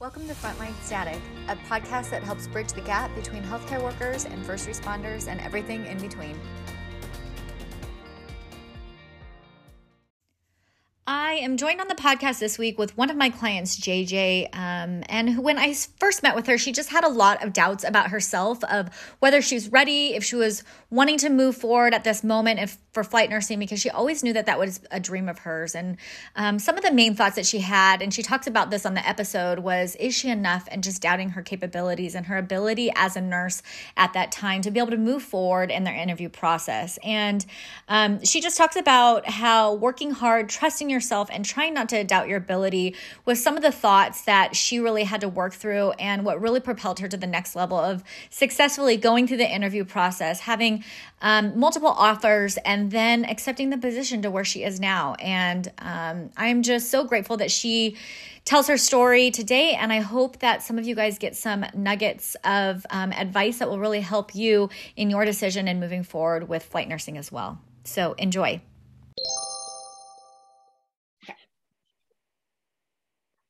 Welcome to Frontline Static, a podcast that helps bridge the gap between healthcare workers and first responders and everything in between. I am joined on the podcast this week with one of my clients, JJ. Um, and when I first met with her, she just had a lot of doubts about herself of whether she was ready, if she was wanting to move forward at this moment if, for flight nursing, because she always knew that that was a dream of hers. And um, some of the main thoughts that she had, and she talks about this on the episode, was is she enough and just doubting her capabilities and her ability as a nurse at that time to be able to move forward in their interview process. And um, she just talks about how working hard, trusting yourself and trying not to doubt your ability was some of the thoughts that she really had to work through and what really propelled her to the next level of successfully going through the interview process, having um, multiple offers, and then accepting the position to where she is now. And um, I'm just so grateful that she tells her story today. And I hope that some of you guys get some nuggets of um, advice that will really help you in your decision and moving forward with flight nursing as well. So enjoy.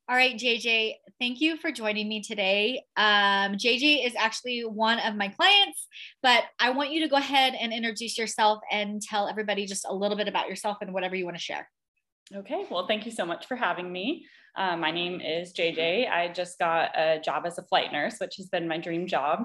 All right, JJ, thank you for joining me today. Um, JJ is actually one of my clients, but I want you to go ahead and introduce yourself and tell everybody just a little bit about yourself and whatever you want to share. Okay, well, thank you so much for having me. Uh, my name is JJ. I just got a job as a flight nurse, which has been my dream job.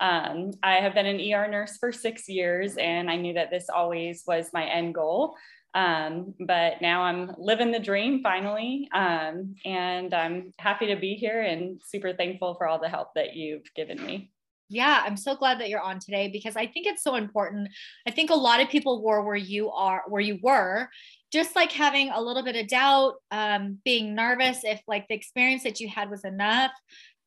Um, I have been an ER nurse for six years, and I knew that this always was my end goal. Um, but now I'm living the dream finally. Um, and I'm happy to be here and super thankful for all the help that you've given me. Yeah, I'm so glad that you're on today because I think it's so important. I think a lot of people were where you are, where you were, just like having a little bit of doubt, um, being nervous if like the experience that you had was enough,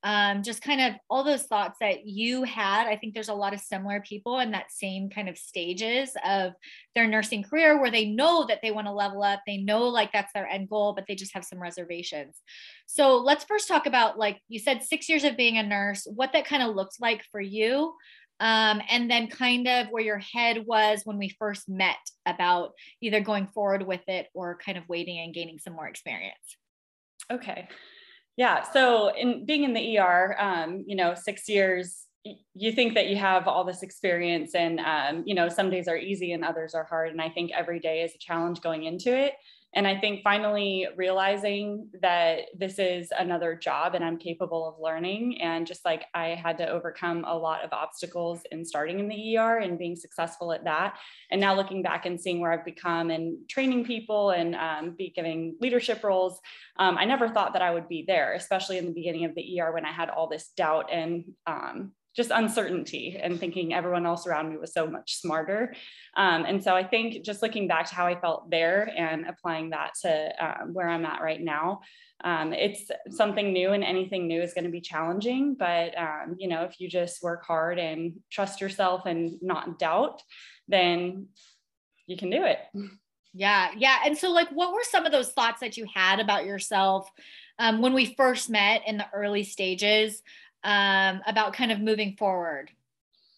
um, just kind of all those thoughts that you had. I think there's a lot of similar people in that same kind of stages of their nursing career where they know that they want to level up. They know like that's their end goal, but they just have some reservations. So let's first talk about like you said, six years of being a nurse, what that kind of looked like for you. Um, and then kind of where your head was when we first met about either going forward with it or kind of waiting and gaining some more experience. Okay. Yeah. So in being in the ER, um, you know, six years, you think that you have all this experience and, um, you know, some days are easy and others are hard. And I think every day is a challenge going into it. And I think finally realizing that this is another job and I'm capable of learning. And just like I had to overcome a lot of obstacles in starting in the ER and being successful at that. And now looking back and seeing where I've become and training people and um, be giving leadership roles, um, I never thought that I would be there, especially in the beginning of the ER when I had all this doubt and um, just uncertainty and thinking everyone else around me was so much smarter. Um, and so I think just looking back to how I felt there and applying that to um, where I'm at right now, um, it's something new and anything new is going to be challenging. But, um, you know, if you just work hard and trust yourself and not doubt, then you can do it. Yeah. Yeah. And so, like, what were some of those thoughts that you had about yourself um, when we first met in the early stages? Um, about kind of moving forward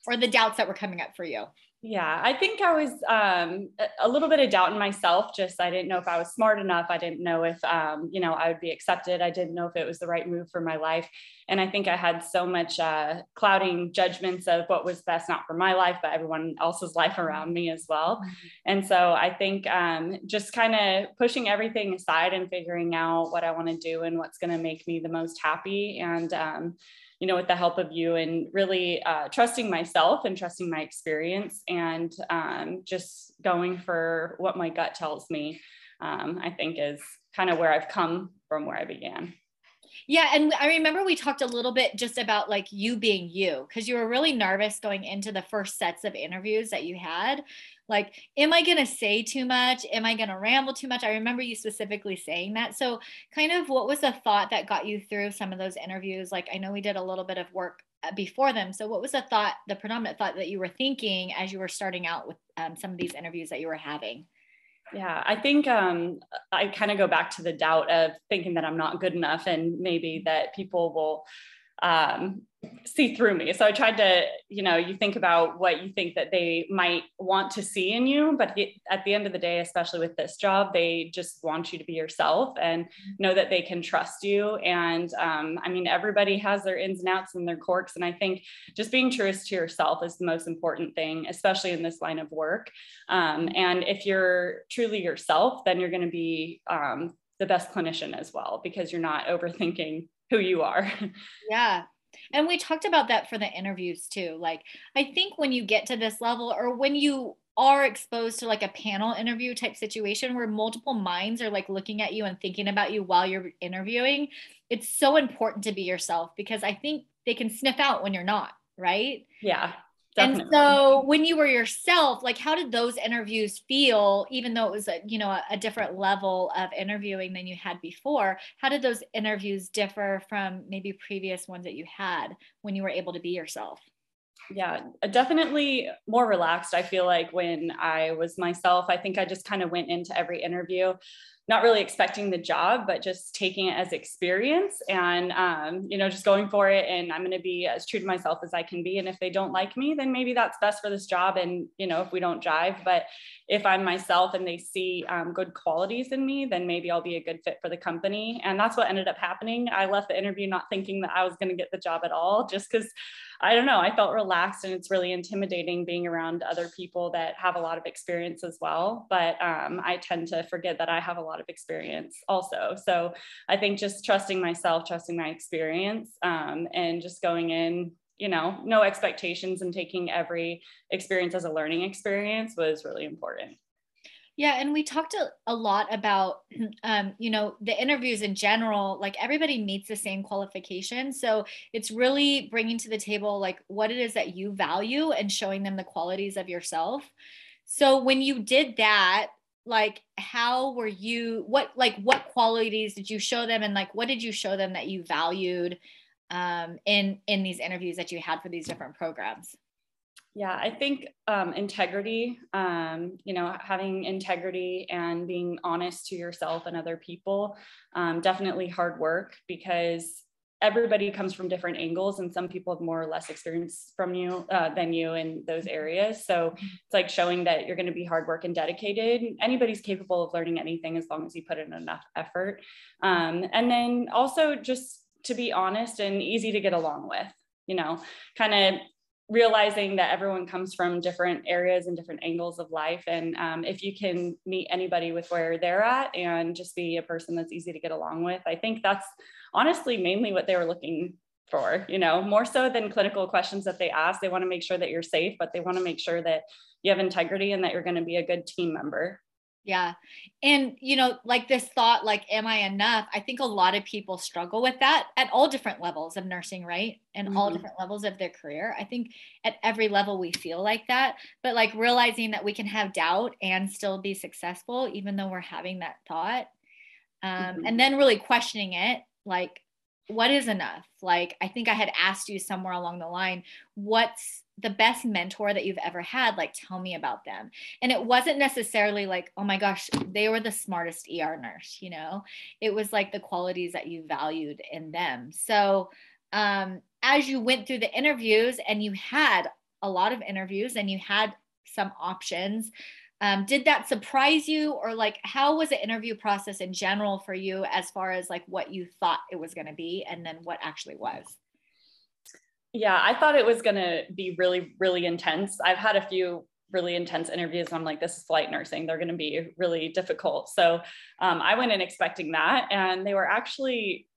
or the doubts that were coming up for you? Yeah, I think I was um, a little bit of doubt in myself. Just I didn't know if I was smart enough. I didn't know if um, you know I would be accepted. I didn't know if it was the right move for my life. And I think I had so much uh, clouding judgments of what was best, not for my life, but everyone else's life around me as well. Mm-hmm. And so I think um, just kind of pushing everything aside and figuring out what I want to do and what's going to make me the most happy and um, you know, with the help of you and really uh, trusting myself and trusting my experience and um, just going for what my gut tells me, um, I think is kind of where I've come from where I began. Yeah. And I remember we talked a little bit just about like you being you, because you were really nervous going into the first sets of interviews that you had. Like, am I going to say too much? Am I going to ramble too much? I remember you specifically saying that. So, kind of what was the thought that got you through some of those interviews? Like, I know we did a little bit of work uh, before them. So, what was the thought, the predominant thought that you were thinking as you were starting out with um, some of these interviews that you were having? Yeah, I think um, I kind of go back to the doubt of thinking that I'm not good enough and maybe that people will um, see through me. So I tried to, you know, you think about what you think that they might want to see in you, but at the end of the day, especially with this job, they just want you to be yourself and know that they can trust you. And um, I mean, everybody has their ins and outs and their quirks. And I think just being truest to yourself is the most important thing, especially in this line of work. Um, and if you're truly yourself, then you're going to be um, the best clinician as well because you're not overthinking who you are. Yeah. And we talked about that for the interviews too. Like, I think when you get to this level or when you are exposed to like a panel interview type situation where multiple minds are like looking at you and thinking about you while you're interviewing, it's so important to be yourself because I think they can sniff out when you're not, right? Yeah. Definitely. And so when you were yourself, like how did those interviews feel, even though it was a, you know, a, a, different level of interviewing than you had before, how did those interviews differ from maybe previous ones that you had when you were able to be yourself? Yeah, definitely more relaxed. I feel like when I was myself, I think I just kind of went into every interview not really expecting the job, but just taking it as experience and, um, you know, just going for it. And I'm going to be as true to myself as I can be. And if they don't like me, then maybe that's best for this job. And, you know, if we don't jive, but if I'm myself and they see um, good qualities in me, then maybe I'll be a good fit for the company. And that's what ended up happening. I left the interview not thinking that I was going to get the job at all, just because I don't know, I felt relaxed and it's really intimidating being around other people that have a lot of experience as well. But um, I tend to forget that I have a lot of experience also. So I think just trusting myself, trusting my experience, um, and just going in, you know, no expectations and taking every experience as a learning experience was really important. Yeah, and we talked a, a lot about, um, you know, the interviews in general. Like everybody meets the same qualifications, so it's really bringing to the table like what it is that you value and showing them the qualities of yourself. So when you did that, like how were you? What like what qualities did you show them, and like what did you show them that you valued um, in in these interviews that you had for these different programs? Yeah, I think um, integrity, um, you know, having integrity and being honest to yourself and other people, um, definitely hard work because everybody comes from different angles and some people have more or less experience from you uh, than you in those areas. So it's like showing that you're going to be hard work and dedicated. Anybody's capable of learning anything as long as you put in enough effort. Um, and then also just to be honest and easy to get along with you know, kind of realizing that everyone comes from different areas and different angles of life. And um, if you can meet anybody with where they're at and just be a person that's easy to get along with, I think that's honestly mainly what they were looking for, you know, more so than clinical questions that they ask. They want to make sure that you're safe, but they want to make sure that you have integrity and that you're going to be a good team member. Yeah. And, you know, like this thought, like, am I enough? I think a lot of people struggle with that at all different levels of nursing, right? And mm-hmm. all different levels of their career. I think at every level we feel like that, but like realizing that we can have doubt and still be successful, even though we're having that thought. Um, mm-hmm. And then really questioning it, like, what is enough? Like, I think I had asked you somewhere along the line, what's the best mentor that you've ever had? Like, tell me about them. And it wasn't necessarily like, oh my gosh, they were the smartest ER nurse, you know? It was like the qualities that you valued in them. So, um, as you went through the interviews and you had a lot of interviews and you had some options, um, did that surprise you or like how was the interview process in general for you as far as like what you thought it was going to be and then what actually was? Yeah i thought it was going to be really really intense. I've had a few really intense interviews and i'm like this is flight nursing. They're going to be really difficult. So um, i went in expecting that and they were actually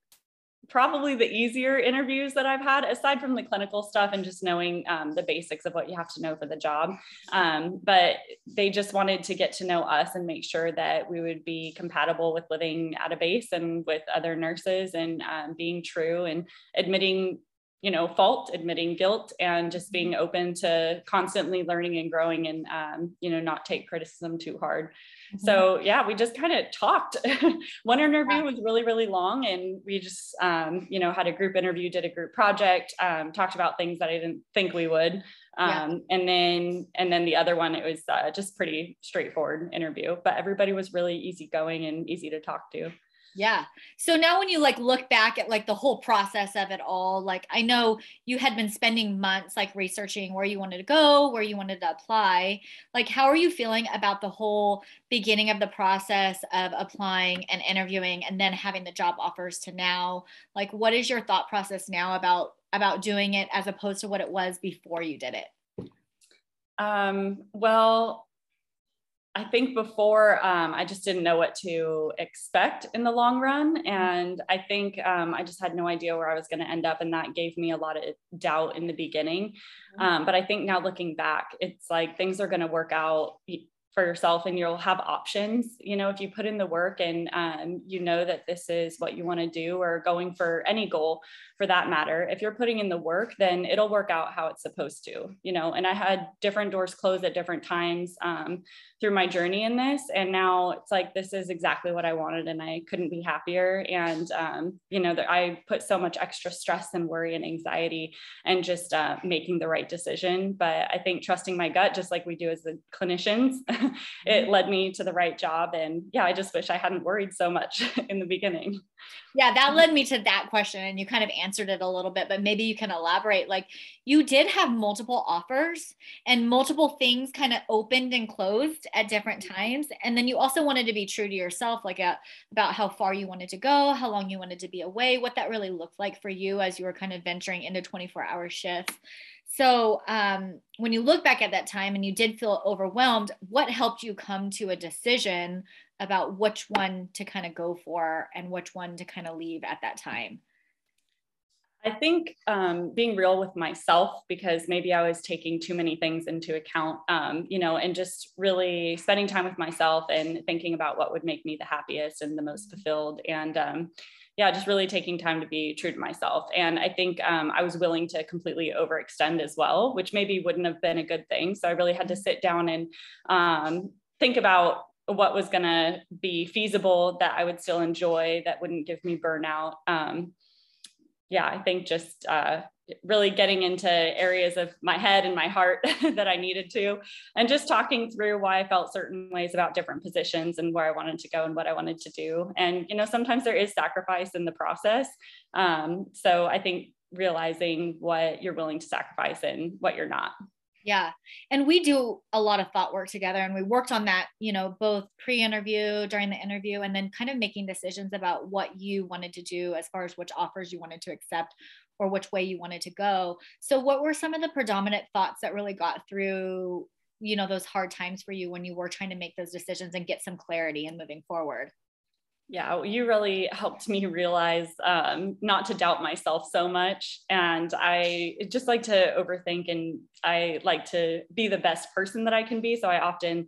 probably the easier interviews that I've had, aside from the clinical stuff and just knowing um, the basics of what you have to know for the job. Um, but they just wanted to get to know us and make sure that we would be compatible with living at a base and with other nurses and um, being true and admitting you know fault admitting guilt and just being mm-hmm. open to constantly learning and growing and um, you know not take criticism too hard mm-hmm. so yeah we just kind of talked one interview was really really long and we just um, you know had a group interview did a group project um, talked about things that i didn't think we would yeah. Um, and then and then the other one it was uh, just pretty straightforward interview but everybody was really easygoing and easy to talk to Yeah. So now when you like look back at like the whole process of it all, like I know you had been spending months like researching where you wanted to go, where you wanted to apply. Like how are you feeling about the whole beginning of the process of applying and interviewing and then having the job offers to now? Like what is your thought process now about about doing it as opposed to what it was before you did it? Um, well, I think before um, I just didn't know what to expect in the long run. And I think um, I just had no idea where I was going to end up. And that gave me a lot of doubt in the beginning. Mm-hmm. Um, but I think now looking back, it's like things are going to work out for yourself and you'll have options you know if you put in the work and um, you know that this is what you want to do or going for any goal for that matter if you're putting in the work then it'll work out how it's supposed to you know and i had different doors closed at different times um, through my journey in this and now it's like this is exactly what i wanted and i couldn't be happier and um, you know that i put so much extra stress and worry and anxiety and just uh, making the right decision but i think trusting my gut just like we do as the clinicians it mm-hmm. led me to the right job. And yeah, I just wish I hadn't worried so much in the beginning. Yeah, that led me to that question. And you kind of answered it a little bit, but maybe you can elaborate. Like you did have multiple offers and multiple things kind of opened and closed at different times. And then you also wanted to be true to yourself, like a, uh, about how far you wanted to go, how long you wanted to be away, what that really looked like for you as you were kind of venturing into 24 hour shifts. So, um, when you look back at that time and you did feel overwhelmed, what helped you come to a decision about which one to kind of go for and which one to kind of leave at that time? I think um, being real with myself because maybe I was taking too many things into account, um, you know, and just really spending time with myself and thinking about what would make me the happiest and the most fulfilled. And um, yeah, just really taking time to be true to myself. And I think um, I was willing to completely overextend as well, which maybe wouldn't have been a good thing. So I really had to sit down and um, think about what was going to be feasible that I would still enjoy, that wouldn't give me burnout. Um, yeah, I think just uh, really getting into areas of my head and my heart that I needed to, and just talking through why I felt certain ways about different positions and where I wanted to go and what I wanted to do. And, you know, sometimes there is sacrifice in the process. Um, so I think realizing what you're willing to sacrifice and what you're not. Yeah. And we do a lot of thought work together and we worked on that, you know, both pre-interview, during the interview and then kind of making decisions about what you wanted to do as far as which offers you wanted to accept or which way you wanted to go. So what were some of the predominant thoughts that really got through, you know, those hard times for you when you were trying to make those decisions and get some clarity and moving forward? Yeah, you really helped me realize um, not to doubt myself so much. And I just like to overthink and I like to be the best person that I can be. So I often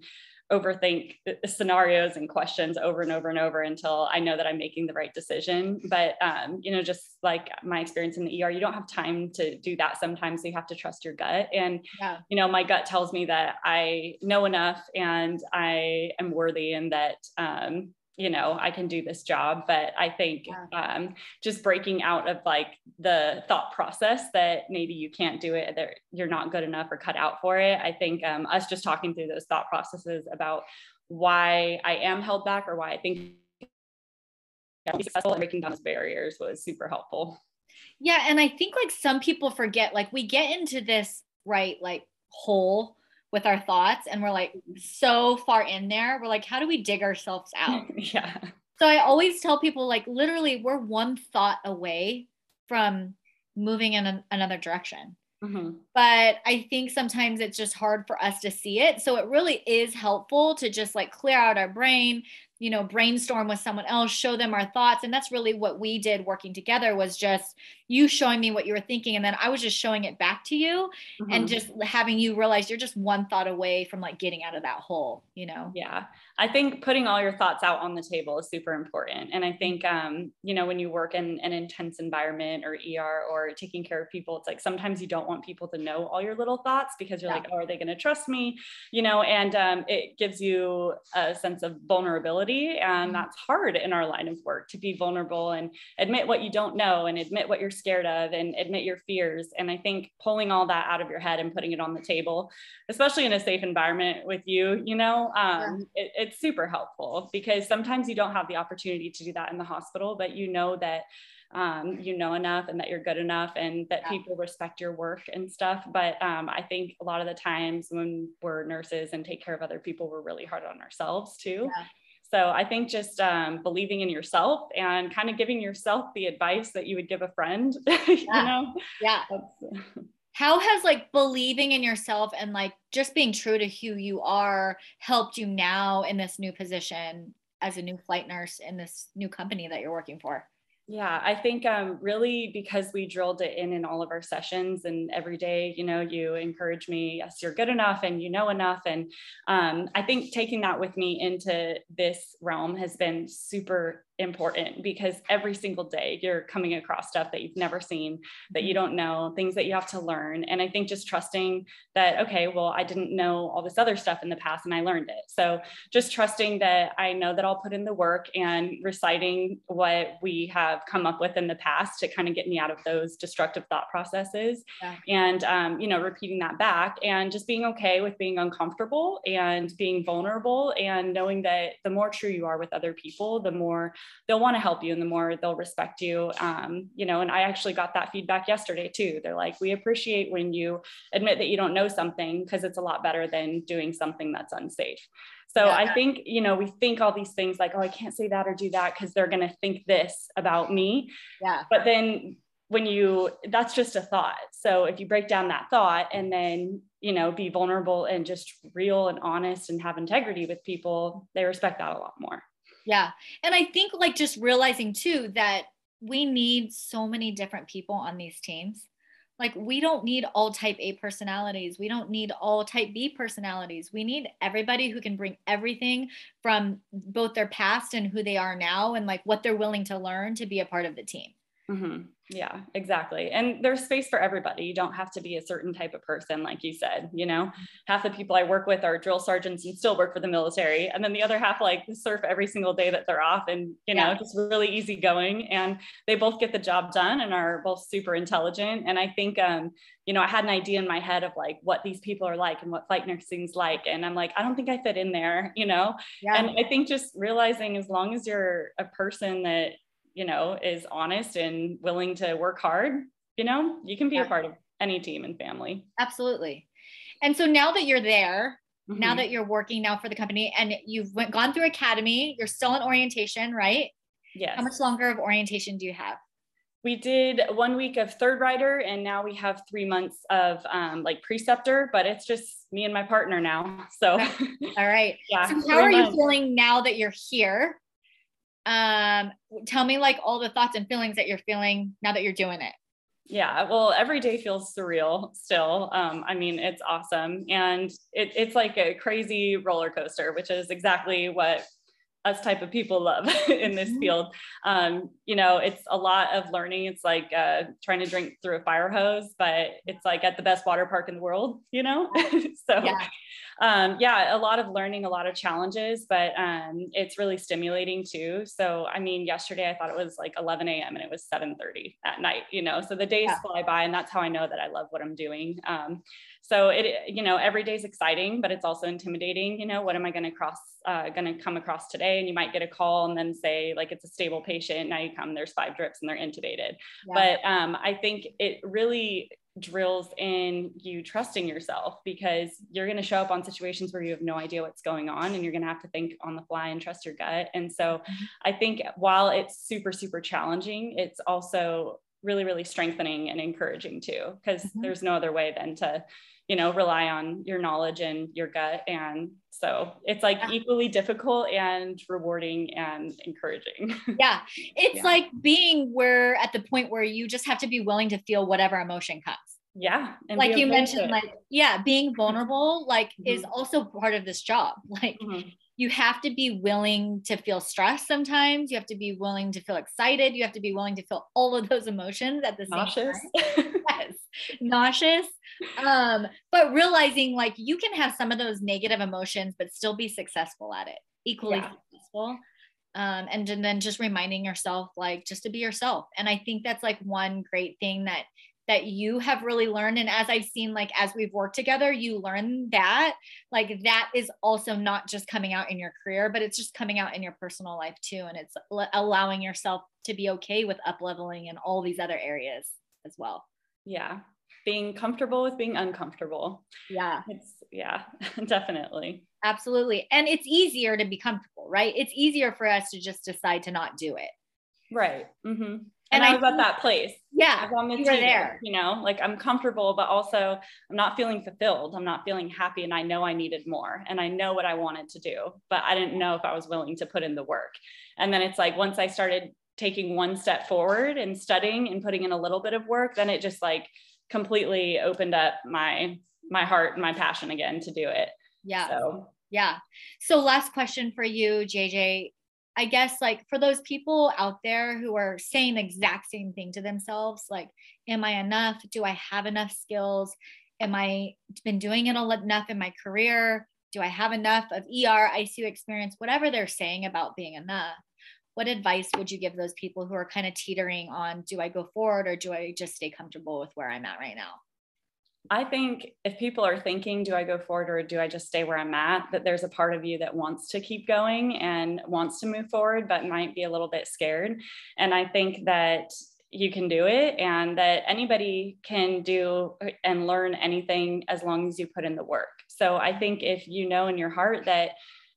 overthink scenarios and questions over and over and over until I know that I'm making the right decision. But um, you know, just like my experience in the ER, you don't have time to do that sometimes. So you have to trust your gut. And yeah. you know, my gut tells me that I know enough and I am worthy and that um, you know i can do this job but i think um, just breaking out of like the thought process that maybe you can't do it that you're not good enough or cut out for it i think um, us just talking through those thought processes about why i am held back or why i think successful and breaking down those barriers was super helpful. Yeah and i think like some people forget like we get into this right like hole with our thoughts and we're like so far in there we're like how do we dig ourselves out? Yeah. So i always tell people like literally we're one thought away from moving in an, another direction. Mm-hmm. but i think sometimes it's just hard for us to see it. So it really is helpful to just like clear out our brain you know brainstorm with someone else show them our thoughts. And that's really what we did working together was just you showing me what you were thinking and then i was just showing it back to you mm-hmm. and just having you realize you're just one thought away from like getting out of that hole you know? Yeah. I think putting all your thoughts out on the table is super important. And i think um, you know when you work in an intense environment or er or taking care of people it's like sometimes you don't want people to know all your little thoughts because you're yeah. like oh are they going to trust me? You know and um, it gives you a sense of vulnerability vulnerability. And mm-hmm. that's hard in our line of work to be vulnerable and admit what you don't know and admit what you're scared of and admit your fears. And I think pulling all that out of your head and putting it on the table, especially in a safe environment with you, you know, um, yeah. it, it's super helpful because sometimes you don't have the opportunity to do that in the hospital, but you know that um, you know enough and that you're good enough and that yeah. people respect your work and stuff. But um, I think a lot of the times when we're nurses and take care of other people, we're really hard on ourselves too. Yeah. So I think just um, believing in yourself and kind of giving yourself the advice that you would give a friend, yeah. you know? Yeah. How has like believing in yourself and like just being true to who you are helped you now in this new position as a new flight nurse in this new company that you're working for? Yeah, I think um, really because we drilled it in in all of our sessions and every day, you know, you encourage me, yes, you're good enough and you know enough. And um, I think taking that with me into this realm has been super important because every single day you're coming across stuff that you've never seen, that you mm-hmm. don't know, things that you have to learn. And I think just trusting that, okay, well, I didn't know all this other stuff in the past and I learned it. So just trusting that I know that I'll put in the work and reciting what we have come up with in the past to kind of get me out of those destructive thought processes yeah. and, um, you know, repeating that back and just being okay with being uncomfortable and being vulnerable and knowing that the more true you are with other people, the more they'll want to help you and the more they'll respect you um, you know and i actually got that feedback yesterday too. They're like we appreciate when you admit that you don't know something because it's a lot better than doing something that's unsafe. So yeah. i think you know we think all these things like oh i can't say that or do that because they're going to think this about me. Yeah. But then when you that's just a thought. So if you break down that thought and then you know be vulnerable and just real and honest and have integrity with people they respect that a lot more yeah. And I think like just realizing too that we need so many different people on these teams. Like we don't need all type A personalities. We don't need all type B personalities. We need everybody who can bring everything from both their past and who they are now and like what they're willing to learn to be a part of the team. Mm-hmm. Yeah, exactly. And there's space for everybody. You don't have to be a certain type of person, like you said. You know, half the people I work with are drill sergeants and still work for the military. And then the other half like surf every single day that they're off and, you know, yeah. just really easygoing. And they both get the job done and are both super intelligent. And I think, um, you know, I had an idea in my head of like what these people are like and what flight nursing's like. And I'm like, I don't think I fit in there, you know? Yeah. And I think just realizing as long as you're a person that you know, is honest and willing to work hard, you know, you can be yeah. a part of any team and family. Absolutely. And so now that you're there, mm-hmm. now that you're working now for the company and you've went, gone through academy, you're still in orientation, right? Yes. How much longer of orientation do you have? We did one week of third rider, and now we have three months of um, like preceptor, but it's just me and my partner now. So, all right. yeah. So, how are months. you feeling now that you're here? Um, tell me like all the thoughts and feelings that you're feeling now that you're doing it. Yeah, well, every day feels surreal still. Um, I mean, it's awesome. And it, it's like a crazy roller coaster, which is exactly what us type of people love in this mm-hmm. field. Um, you know, it's a lot of learning. It's like uh, trying to drink through a fire hose, but it's like at the best water park in the world, you know? so, yeah. Um, yeah. a lot of learning, a lot of challenges, but um, it's really stimulating too. So, I mean, yesterday I thought it was like 11 a.m. and it was 7:30 at night, you know? So the days yeah. fly by and that's how I know that I love what I'm doing. Um, so it you know every day is exciting but it's also intimidating you know what am i going to cross uh, going to come across today and you might get a call and then say like it's a stable patient now you come there's five drips and they're intubated yeah. but um, i think it really drills in you trusting yourself because you're going to show up on situations where you have no idea what's going on and you're going to have to think on the fly and trust your gut and so mm-hmm. i think while it's super super challenging it's also really really strengthening and encouraging too because mm-hmm. there's no other way than to you know rely on your knowledge and your gut and so it's like yeah. equally difficult and rewarding and encouraging yeah it's yeah. like being where at the point where you just have to be willing to feel whatever emotion comes yeah like you mentioned like yeah being vulnerable like mm-hmm. is also part of this job like mm-hmm you have to be willing to feel stress sometimes. You have to be willing to feel excited. You have to be willing to feel all of those emotions at the nauseous. same time. yes, nauseous. Um, but realizing like you can have some of those negative emotions, but still be successful at it, equally yeah. successful um, and, and then just reminding yourself like just to be yourself and i think that's like one great thing that that you have really learned and as i've seen like as we've worked together you learn that like that is also not just coming out in your career but it's just coming out in your personal life too and it's allowing yourself to be okay with up leveling in all these other areas as well yeah. Being comfortable with being uncomfortable. Yeah. It's yeah definitely. Absolutely. And it's easier to be comfortable right? It's easier for us to just decide to not do it. Right. Mm-hmm. And, I, I was at that place. Yeah, on the you were there. You know, like I'm comfortable, but also I'm not feeling fulfilled. I'm not feeling happy, and I know I needed more, and I know what I wanted to do, but I didn't know if I was willing to put in the work. And then it's like once I started taking one step forward and studying and putting in a little bit of work, then it just like completely opened up my my heart and my passion again to do it. Yeah. So yeah. So last question for you, JJ. I guess like for those people out there who are saying the exact same thing to themselves, like, am I enough? Do I have enough skills? Am I been doing it enough in my career? Do I have enough of ER, ICU experience, whatever they're saying about being enough? What advice would you give those people who are kind of teetering on, do I go forward or do I just stay comfortable with where I'm at right now? I think if people are thinking, do I go forward or do I just stay where I'm at? That there's a part of you that wants to keep going and wants to move forward, but might be a little bit scared. And I think that you can do it and that anybody can do uh, and learn anything as long as you put in the work. So I think if you know in your heart that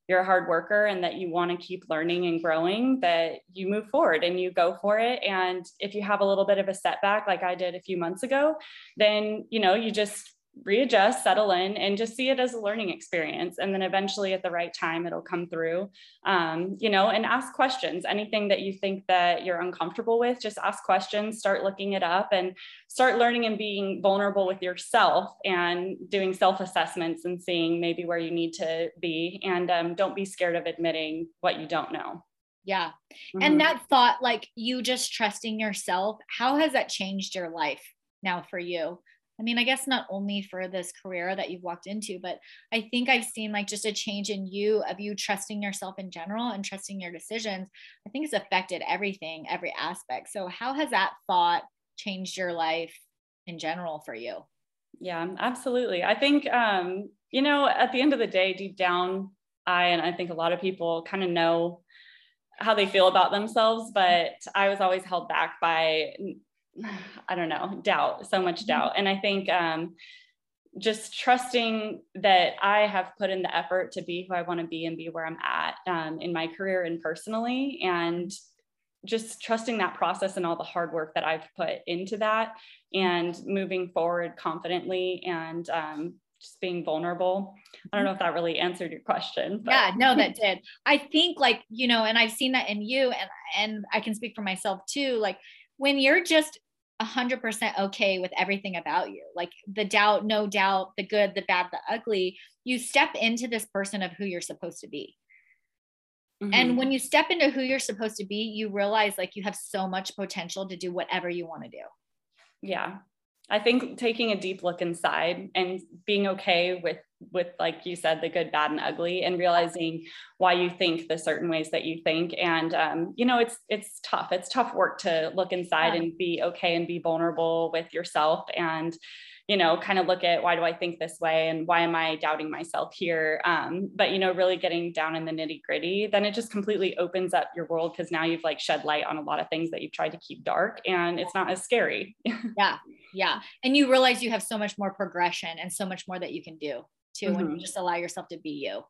you're a hard worker and that you want to keep learning and growing, that you move forward and you go for it. And if you have a little bit of a setback, like I did a few months ago, then, you know, you just readjust, settle in, and just see it as a learning experience. And then eventually at the right time, it'll come through, um, you know, and ask questions. Anything that you think that you're uncomfortable with, just ask questions, start looking it up, and start learning and being vulnerable with yourself and doing self assessments and seeing maybe where you need to be. And um, don't be scared of admitting what you don't know. Yeah. Mm-hmm. And that thought, like you just trusting yourself, how has that changed your life now for you? I mean, I guess not only for this career that you've walked into, but I think I've seen like just a change in you of you trusting yourself in general and trusting your decisions. I think it's affected everything, every aspect. So, how has that thought changed your life in general for you? Yeah, absolutely. I think, um, you know, at the end of the day, deep down, I and I think a lot of people kind of know how they feel about themselves, but I was always held back by I don't know, doubt, so much mm-hmm. doubt. And I think um, just trusting that I have put in the effort to be who I want to be and be where I'm at um, in my career and personally, and just trusting that process and all the hard work that I've put into that and moving forward confidently and um, just being vulnerable. I don't know if that really answered your question. But. Yeah, no, that did. I think like, you know, and I've seen that in you and and I can speak for myself too. Like when you're just 100% okay with everything about you. Like the doubt no doubt the good the bad the ugly you step into this person of who you're supposed to be. Mm-hmm. and when you step into who you're supposed to be you realize like you have so much potential to do whatever you want to do. Yeah i think taking a deep look inside and being okay with with like you said the good bad and ugly and realizing why you think the certain ways that you think. And um, you know it's it's tough. It's tough work to look inside yeah. and be okay and be vulnerable with yourself. And you know kind of look at why do i think this way and why am i doubting myself here um, but you know really getting down in the nitty gritty then it just completely opens up your world because now you've like shed light on a lot of things that you've tried to keep dark and it's not as scary yeah yeah and you realize you have so much more progression and so much more that you can do too mm-hmm. when you mm-hmm. just allow yourself to be you.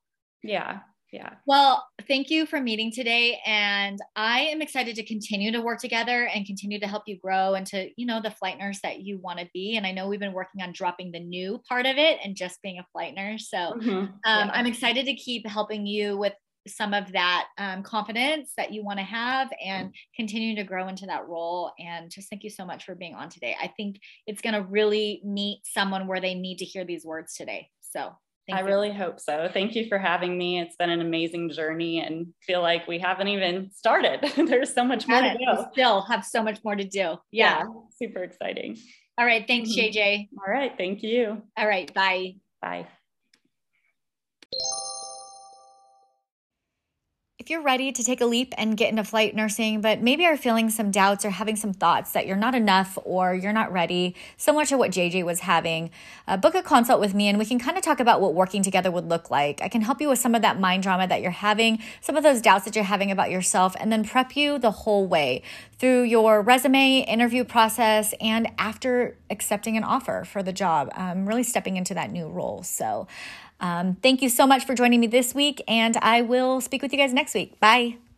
Yeah. Yeah. Well, thank you for meeting today. And I am excited to continue to work together and continue to help you grow into, you know, the flight nurse that you want to be. And I know we've been working on dropping the new part of it and just being a flight nurse. So mm-hmm. um, yeah. I'm excited to keep helping you with some of that um, confidence that you want to have and continue to grow into that role. And just thank you so much for being on today. I think it's going to really meet someone where they need to hear these words today. So I you. really hope so. Thank you for having me. It's been an amazing journey and feel like we haven't even started. There's so much more to go. We still have so much more to do. Yeah. yeah super exciting. All right. Thanks, JJ. Mm-hmm. All right. Thank you. All right. Bye. Bye. If you're ready to take a leap and get into flight nursing, but maybe are feeling some doubts or having some thoughts that you're not enough or you're not ready, similar to what JJ was having, uh, book a consult with me and we can kind of talk about what working together would look like. I can help you with some of that mind drama that you're having, some of those doubts that you're having about yourself, and then prep you the whole way through your resume, interview process, and after accepting an offer for the job, um, really stepping into that new role. So, um, thank you so much for joining me this week, and I will speak with you guys next week. Bye.